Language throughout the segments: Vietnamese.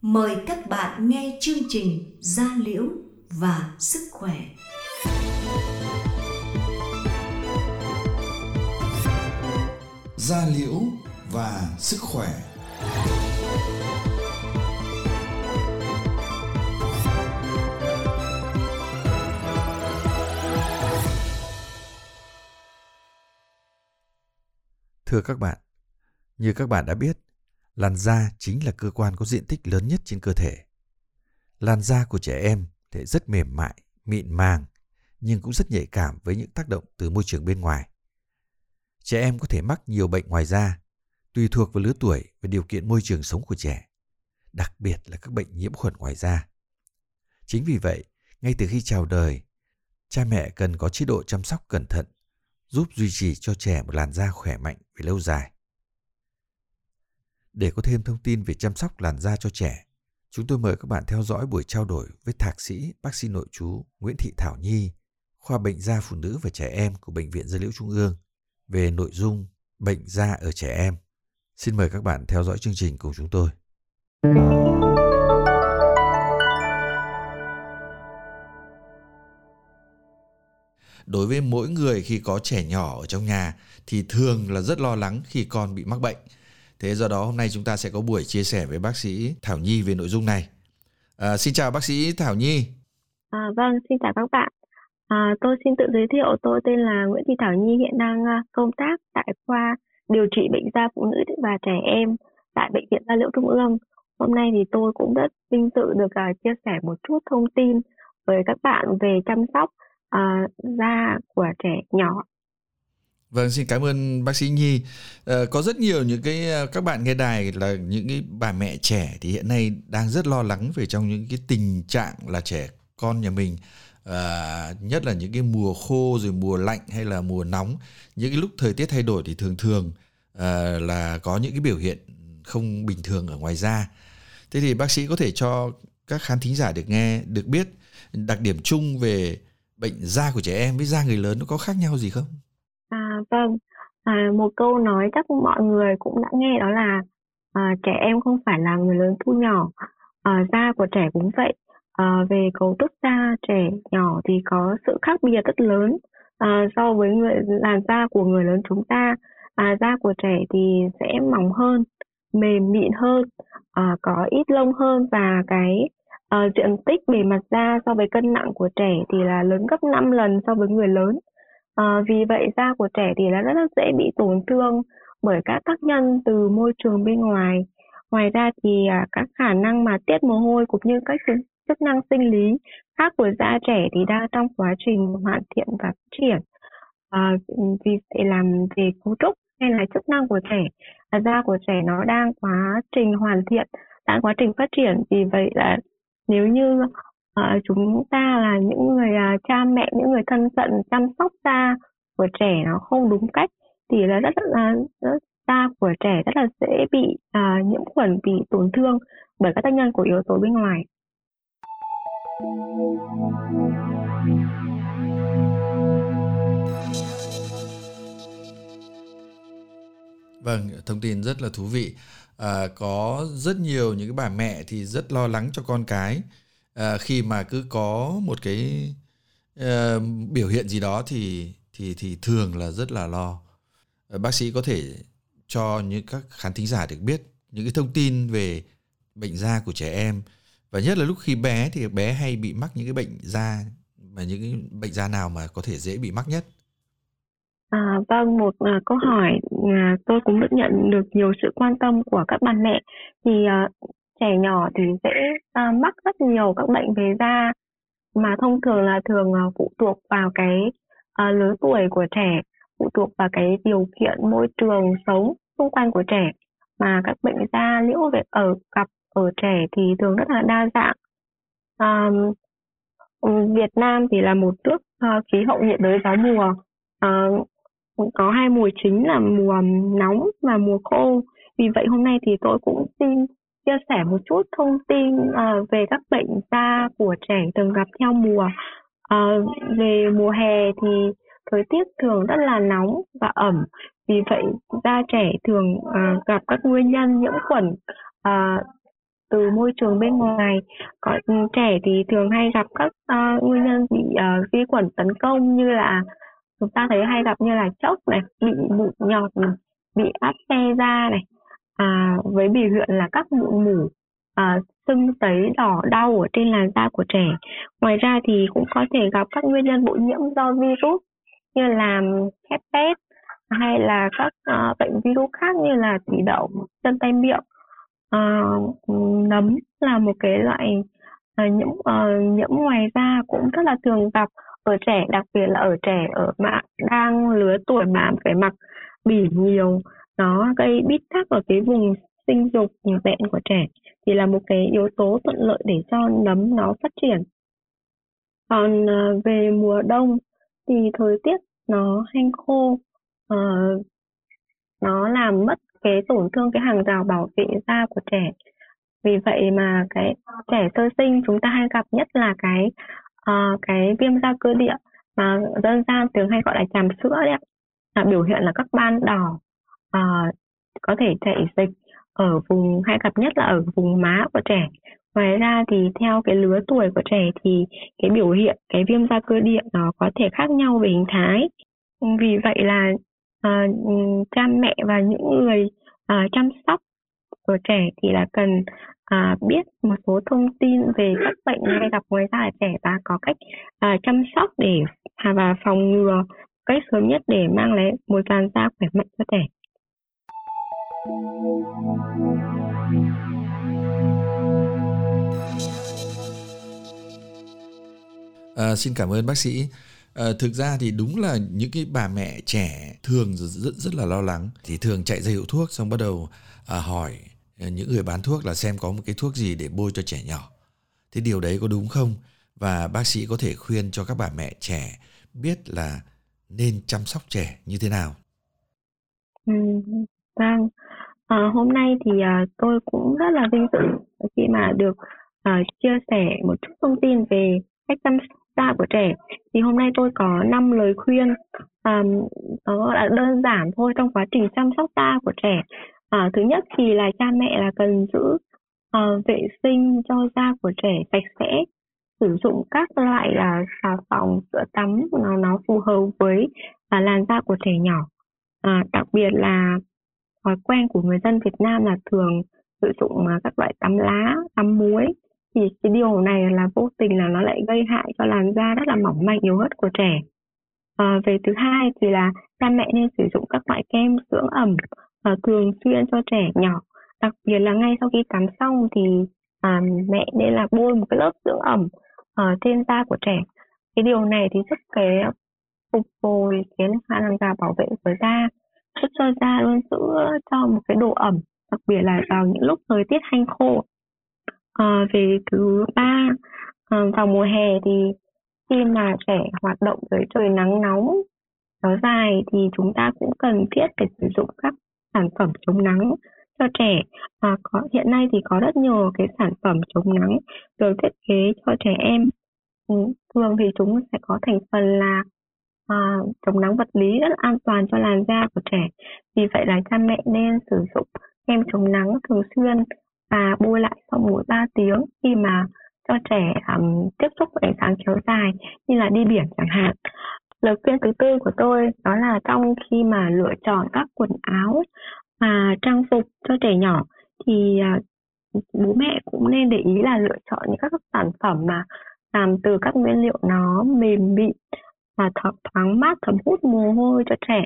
Mời các bạn nghe chương trình Gia Liễu và Sức Khỏe. Gia Liễu và Sức Khỏe Thưa các bạn, như các bạn đã biết, làn da chính là cơ quan có diện tích lớn nhất trên cơ thể. Làn da của trẻ em thể rất mềm mại, mịn màng, nhưng cũng rất nhạy cảm với những tác động từ môi trường bên ngoài. Trẻ em có thể mắc nhiều bệnh ngoài da, tùy thuộc vào lứa tuổi và điều kiện môi trường sống của trẻ, đặc biệt là các bệnh nhiễm khuẩn ngoài da. Chính vì vậy, ngay từ khi chào đời, cha mẹ cần có chế độ chăm sóc cẩn thận giúp duy trì cho trẻ một làn da khỏe mạnh về lâu dài. Để có thêm thông tin về chăm sóc làn da cho trẻ, chúng tôi mời các bạn theo dõi buổi trao đổi với thạc sĩ bác sĩ nội chú Nguyễn Thị Thảo Nhi, khoa bệnh da phụ nữ và trẻ em của Bệnh viện Gia Liễu Trung ương về nội dung bệnh da ở trẻ em. Xin mời các bạn theo dõi chương trình cùng chúng tôi. đối với mỗi người khi có trẻ nhỏ ở trong nhà thì thường là rất lo lắng khi con bị mắc bệnh. Thế do đó hôm nay chúng ta sẽ có buổi chia sẻ với bác sĩ Thảo Nhi về nội dung này. À, xin chào bác sĩ Thảo Nhi. À, vâng, xin chào các bạn. À, tôi xin tự giới thiệu, tôi tên là Nguyễn Thị Thảo Nhi, hiện đang à, công tác tại khoa điều trị bệnh da phụ nữ và trẻ em tại Bệnh viện Gia Liễu Trung ương. Hôm nay thì tôi cũng rất vinh dự được uh, chia sẻ một chút thông tin với các bạn về chăm sóc uh, da của trẻ nhỏ Vâng, xin cảm ơn bác sĩ Nhi. À, có rất nhiều những cái ờ, các bạn nghe đài là những cái bà mẹ trẻ thì hiện nay đang rất lo lắng về trong những cái tình trạng là trẻ con nhà mình à, nhất là những cái mùa khô rồi mùa lạnh hay là mùa nóng những cái lúc thời tiết thay đổi thì thường thường à, là có những cái biểu hiện không bình thường ở ngoài da thế thì bác sĩ có thể cho các khán thính giả được nghe được biết đặc điểm chung về bệnh da của trẻ em với da người lớn nó có khác nhau gì không? Vâng, à, một câu nói chắc mọi người cũng đã nghe đó là à, trẻ em không phải là người lớn thu nhỏ, à, da của trẻ cũng vậy. À, về cấu trúc da trẻ nhỏ thì có sự khác biệt rất lớn à, so với người làn da của người lớn chúng ta. À, da của trẻ thì sẽ mỏng hơn, mềm mịn hơn, à, có ít lông hơn và cái à, diện tích bề mặt da so với cân nặng của trẻ thì là lớn gấp 5 lần so với người lớn. À, vì vậy da của trẻ thì là rất là dễ bị tổn thương bởi các tác nhân từ môi trường bên ngoài. Ngoài ra thì à, các khả năng mà tiết mồ hôi cũng như các chức năng sinh lý khác của da trẻ thì đang trong quá trình hoàn thiện và phát triển. À, vì vậy làm về cấu trúc hay là chức năng của trẻ, da của trẻ nó đang quá trình hoàn thiện, đang quá trình phát triển. Vì vậy là nếu như uh, chúng ta là những người uh, cha mẹ những người thân cận chăm sóc da của trẻ nó không đúng cách thì là rất là rất, da của trẻ rất là dễ bị uh, nhiễm khuẩn bị tổn thương bởi các tác nhân của yếu tố bên ngoài. Vâng, thông tin rất là thú vị. À, có rất nhiều những cái bà mẹ thì rất lo lắng cho con cái à, khi mà cứ có một cái à, biểu hiện gì đó thì thì thì thường là rất là lo. À, bác sĩ có thể cho những các khán thính giả được biết những cái thông tin về bệnh da của trẻ em. Và nhất là lúc khi bé thì bé hay bị mắc những cái bệnh da mà những cái bệnh da nào mà có thể dễ bị mắc nhất? À, vâng, một à, câu hỏi à, tôi cũng được nhận được nhiều sự quan tâm của các bà mẹ. Thì à, trẻ nhỏ thì sẽ à, mắc rất nhiều các bệnh về da mà thông thường là thường à, phụ thuộc vào cái à, lứa tuổi của trẻ, phụ thuộc vào cái điều kiện môi trường sống xung quanh của trẻ mà các bệnh da liễu về ở gặp ở trẻ thì thường rất là đa dạng. À, Việt Nam thì là một nước uh, khí hậu nhiệt đới gió mùa uh, có hai mùa chính là mùa nóng và mùa khô. Vì vậy hôm nay thì tôi cũng xin chia sẻ một chút thông tin uh, về các bệnh da của trẻ thường gặp theo mùa. Uh, về mùa hè thì thời tiết thường rất là nóng và ẩm. Vì vậy da trẻ thường uh, gặp các nguyên nhân nhiễm khuẩn uh, từ môi trường bên ngoài có ừ, trẻ thì thường hay gặp các uh, nguyên nhân bị uh, vi khuẩn tấn công như là chúng ta thấy hay gặp như là chốc này bị mụn nhọt này, bị áp xe da này à, với biểu hiện là các mụn mủ à, sưng tấy đỏ đau ở trên làn da của trẻ. Ngoài ra thì cũng có thể gặp các nguyên nhân bội nhiễm do virus như là herpes hay là các uh, bệnh virus khác như là thủy đậu chân tay miệng. Uh, nấm là một cái loại uh, nhiễm uh, nhiễm ngoài da cũng rất là thường gặp ở trẻ đặc biệt là ở trẻ ở mạng đang lứa tuổi mà phải mặc bỉ nhiều nó gây bít tắc ở cái vùng sinh dục vẹn của trẻ thì là một cái yếu tố thuận lợi để cho nấm nó phát triển. Còn à, về mùa đông thì thời tiết nó hanh khô uh, nó làm mất cái tổn thương cái hàng rào bảo vệ da của trẻ. Vì vậy mà cái trẻ sơ sinh chúng ta hay gặp nhất là cái uh, cái viêm da cơ địa mà dân gian thường hay gọi là chàm sữa đấy ạ. Là biểu hiện là các ban đỏ Ờ, có thể chảy dịch ở vùng hay gặp nhất là ở vùng má của trẻ ngoài ra thì theo cái lứa tuổi của trẻ thì cái biểu hiện cái viêm da cơ địa nó có thể khác nhau về hình thái vì vậy là uh, cha mẹ và những người uh, chăm sóc của trẻ thì là cần uh, biết một số thông tin về các bệnh hay gặp ngoài da ở trẻ và có cách uh, chăm sóc để và phòng ngừa cách sớm nhất để mang lại một làn da khỏe mạnh cho trẻ. À, xin cảm ơn bác sĩ. À, thực ra thì đúng là những cái bà mẹ trẻ thường rất rất là lo lắng thì thường chạy ra hiệu thuốc xong bắt đầu à, hỏi ờ, những người bán thuốc là xem có một cái thuốc gì để bôi cho trẻ nhỏ. Thế điều đấy có đúng không? Và bác sĩ có thể khuyên cho các bà mẹ trẻ biết là nên chăm sóc trẻ như thế nào? Ừ, vâng. À, hôm nay thì à, tôi cũng rất là vinh dự khi mà được à, chia sẻ một chút thông tin về cách chăm sóc da của trẻ. Thì hôm nay tôi có 5 lời khuyên à, nó là đơn giản thôi trong quá trình chăm sóc da của trẻ. À, thứ nhất thì là cha mẹ là cần giữ à, vệ sinh cho da của trẻ sạch sẽ sử dụng các loại là xà phòng sữa tắm nó nó phù hợp với à, làn da của trẻ nhỏ. À, đặc biệt là thói quen của người dân Việt Nam là thường sử dụng à, các loại tắm lá tắm muối. Thì cái điều này là vô tình là nó lại gây hại cho làn da rất là mỏng manh yếu ớt của trẻ. À, về thứ hai thì là cha mẹ nên sử dụng các loại kem dưỡng ẩm à, thường xuyên cho trẻ nhỏ. Đặc biệt là ngay sau khi tắm xong thì à, mẹ nên là bôi một cái lớp dưỡng ẩm à, trên da của trẻ. Cái điều này thì giúp cái phục hồi cái làn da bảo vệ của da chất cho da luôn giữ cho một cái độ ẩm đặc biệt là vào những lúc thời tiết hanh khô. À, về thứ ba à, vào mùa hè thì khi mà trẻ hoạt động dưới trời nắng nóng kéo dài thì chúng ta cũng cần thiết phải sử dụng các sản phẩm chống nắng cho trẻ. Và có hiện nay thì có rất nhiều cái sản phẩm chống nắng được thiết kế cho trẻ em. Ừ, thường thì chúng sẽ có thành phần là à, chống nắng vật lý rất là an toàn cho làn da của trẻ vì vậy là cha mẹ nên sử dụng kem chống nắng thường xuyên và bôi lại sau mỗi 3 tiếng khi mà cho trẻ um, tiếp xúc với ánh sáng kéo dài như là đi biển chẳng hạn. Lời khuyên thứ tư của tôi đó là trong khi mà lựa chọn các quần áo và trang phục cho trẻ nhỏ thì uh, bố mẹ cũng nên để ý là lựa chọn những các sản phẩm mà làm từ các nguyên liệu nó mềm mịn và thoáng mát, thấm hút mồ hôi cho trẻ.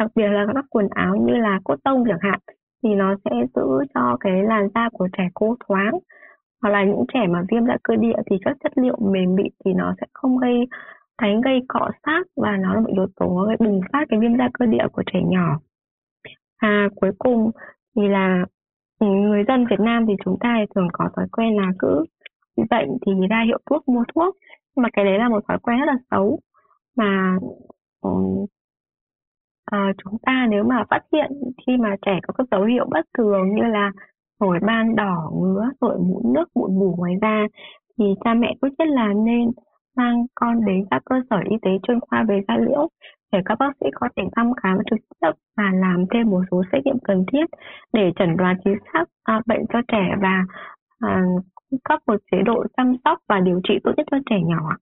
Đặc biệt là các quần áo như là cốt tông chẳng hạn, thì nó sẽ giữ cho cái làn da của trẻ khô thoáng. Hoặc là những trẻ mà viêm da cơ địa thì các chất liệu mềm mịn thì nó sẽ không gây, tránh gây cọ sát và nó là một yếu tố gây bùng phát cái viêm da cơ địa của trẻ nhỏ. À cuối cùng thì là ừ, người dân Việt Nam thì chúng ta thường có thói quen là cứ bị bệnh thì ra hiệu thuốc, mua thuốc. Mà cái đấy là một thói quen rất là xấu mà à, chúng ta nếu mà phát hiện khi mà trẻ có các dấu hiệu bất thường như là nổi ban đỏ ngứa nổi mụn nước mụn mủ ngoài da thì cha mẹ tốt nhất là nên mang con đến các cơ sở y tế chuyên khoa về da liễu để các bác sĩ có thể thăm khám trực tiếp và làm thêm một số xét nghiệm cần thiết để chẩn đoán chính xác à, bệnh cho trẻ và à, cung cấp một chế độ chăm sóc và điều trị tốt nhất cho trẻ nhỏ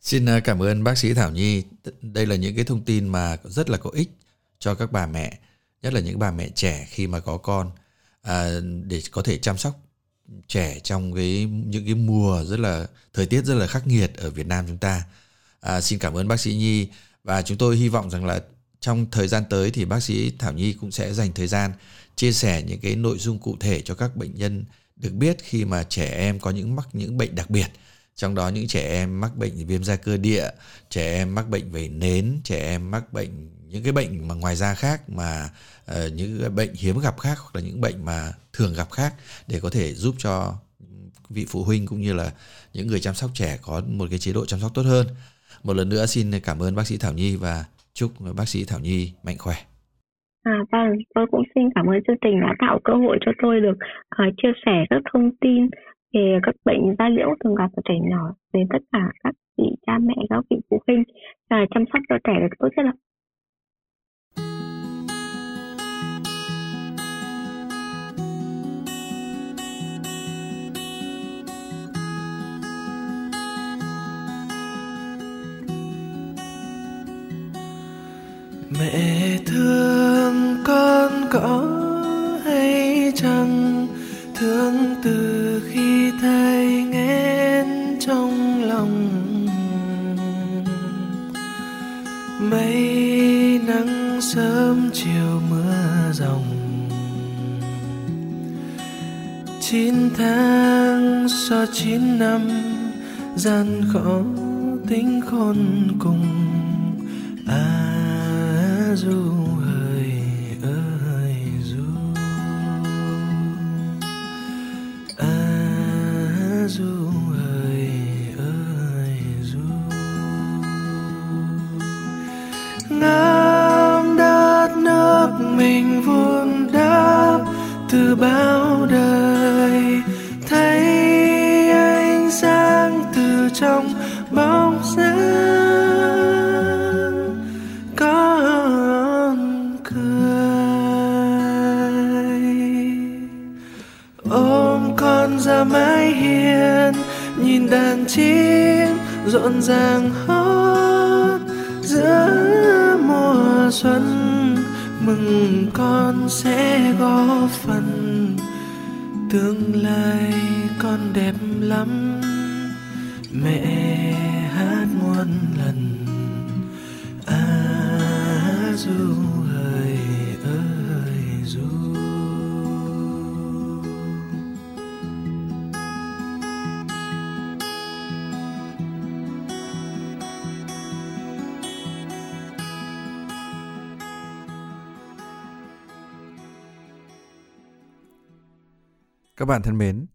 Xin ờ, cảm ơn bác sĩ Thảo Nhi. Đây là những cái thông tin mà rất là có ích cho các bà mẹ, nhất là những bà mẹ trẻ khi mà có con à, để có thể chăm sóc trẻ trong cái những cái mùa rất là thời tiết rất là khắc nghiệt ở Việt Nam chúng ta. À, xin cảm ơn bác sĩ Nhi và chúng tôi hy vọng rằng là trong thời gian tới thì bác sĩ Thảo Nhi cũng sẽ dành thời gian chia sẻ những cái nội dung cụ thể cho các bệnh nhân được biết khi mà trẻ em có những mắc những bệnh đặc biệt trong đó những trẻ em mắc bệnh viêm da cơ địa trẻ em mắc bệnh về nến trẻ em mắc bệnh những cái bệnh mà ngoài da khác mà uh, những bệnh hiếm gặp khác hoặc là những bệnh mà thường gặp khác để có thể giúp cho vị phụ huynh cũng như là những người chăm sóc trẻ có một cái chế độ chăm sóc tốt hơn. Một lần nữa xin cảm ơn bác sĩ Thảo Nhi và chúc bác sĩ Thảo Nhi mạnh khỏe. À, vâng, tôi cũng xin cảm ơn chương trình đã tạo cơ hội cho tôi được uh, chia sẻ các thông tin thì các bệnh da liễu thường gặp ở trẻ nhỏ đến tất cả các vị cha mẹ, các vị phụ huynh là chăm sóc cho trẻ được tốt nhất ạ. mẹ thương con có hay chăng thương từ tháng so chín năm, gian khó tính khôn cùng. À du ơi ơi du. À du ơi ơi du. Ngắm đất nước mình vun đắp từ bao trong bóng dáng con cười ôm con ra mái hiên, nhìn đàn chim rộn ràng hót giữa mùa xuân. Mừng con sẽ góp phần tương lai con đẹp lắm mẹ hát muôn lần. À du ơi ơi du. Các bạn thân mến,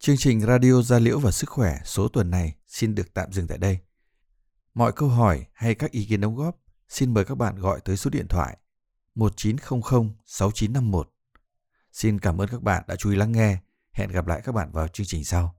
chương trình Radio Gia Liễu và Sức Khỏe số tuần này xin được tạm dừng tại đây. Mọi câu hỏi hay các ý kiến đóng góp, xin mời các bạn gọi tới số điện thoại 1900 6951. Xin cảm ơn các bạn đã chú ý lắng nghe. Hẹn gặp lại các bạn vào chương trình sau.